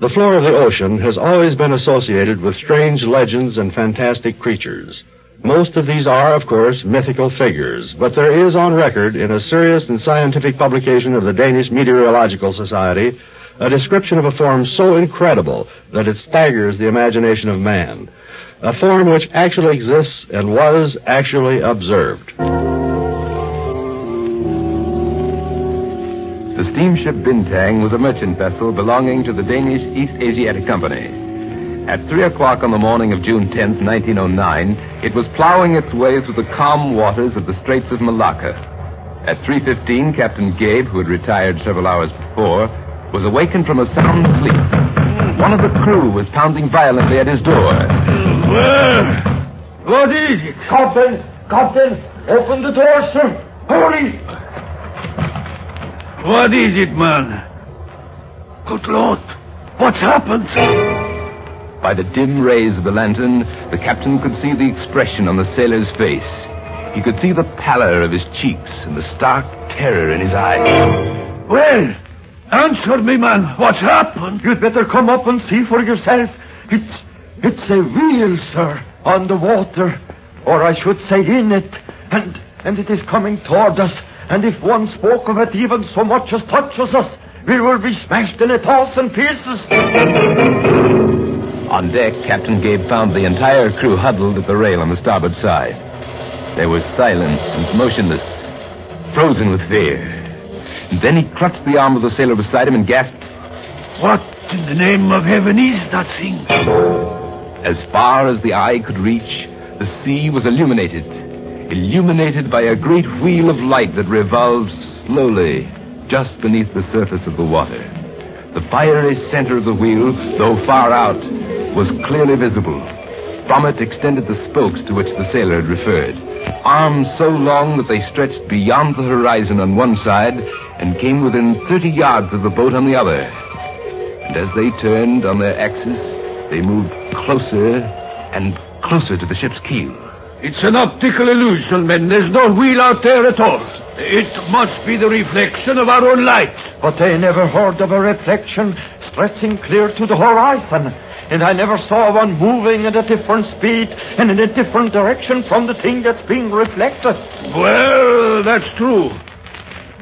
The floor of the ocean has always been associated with strange legends and fantastic creatures. Most of these are, of course, mythical figures, but there is on record in a serious and scientific publication of the Danish Meteorological Society a description of a form so incredible that it staggers the imagination of man. A form which actually exists and was actually observed. The steamship Bintang was a merchant vessel belonging to the Danish East Asiatic Company. At 3 o'clock on the morning of June 10, 1909, it was plowing its way through the calm waters of the Straits of Malacca. At 3.15, Captain Gabe, who had retired several hours before, was awakened from a sound sleep. One of the crew was pounding violently at his door. Well, what is it? Captain, Captain, open the door, sir. Hurry! What is it, man? Good Lord, what's happened? By the dim rays of the lantern, the captain could see the expression on the sailor's face. He could see the pallor of his cheeks and the stark terror in his eyes. Well, answer me, man. What's happened? You'd better come up and see for yourself. It's, it's a wheel, sir, on the water. Or I should say in it. And, and it is coming toward us. And if one spoke of it even so much as touches us, we will be smashed in a thousand pieces. On deck, Captain Gabe found the entire crew huddled at the rail on the starboard side. They were silent and motionless, frozen with fear. And then he clutched the arm of the sailor beside him and gasped, What in the name of heaven is that thing? As far as the eye could reach, the sea was illuminated. Illuminated by a great wheel of light that revolved slowly just beneath the surface of the water. The fiery center of the wheel, though far out, was clearly visible. From it extended the spokes to which the sailor had referred. Arms so long that they stretched beyond the horizon on one side and came within 30 yards of the boat on the other. And as they turned on their axis, they moved closer and closer to the ship's keel. It's an optical illusion, men. There's no wheel out there at all. It must be the reflection of our own light. But they never heard of a reflection stretching clear to the horizon. And I never saw one moving at a different speed and in a different direction from the thing that's being reflected. Well, that's true.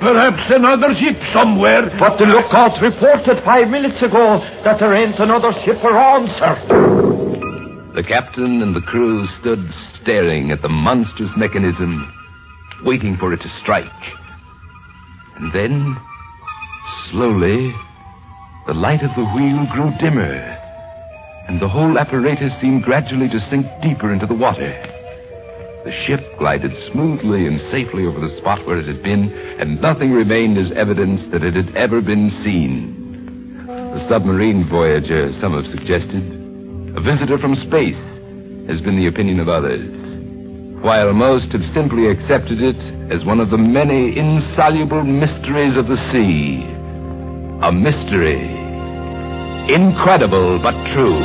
Perhaps another ship somewhere. But the lookout reported five minutes ago that there ain't another ship around, sir. The captain and the crew stood staring at the monstrous mechanism, waiting for it to strike. And then, slowly, the light of the wheel grew dimmer, and the whole apparatus seemed gradually to sink deeper into the water. The ship glided smoothly and safely over the spot where it had been, and nothing remained as evidence that it had ever been seen. The submarine voyager, some have suggested, a visitor from space, has been the opinion of others, while most have simply accepted it as one of the many insoluble mysteries of the sea. A mystery. Incredible but true.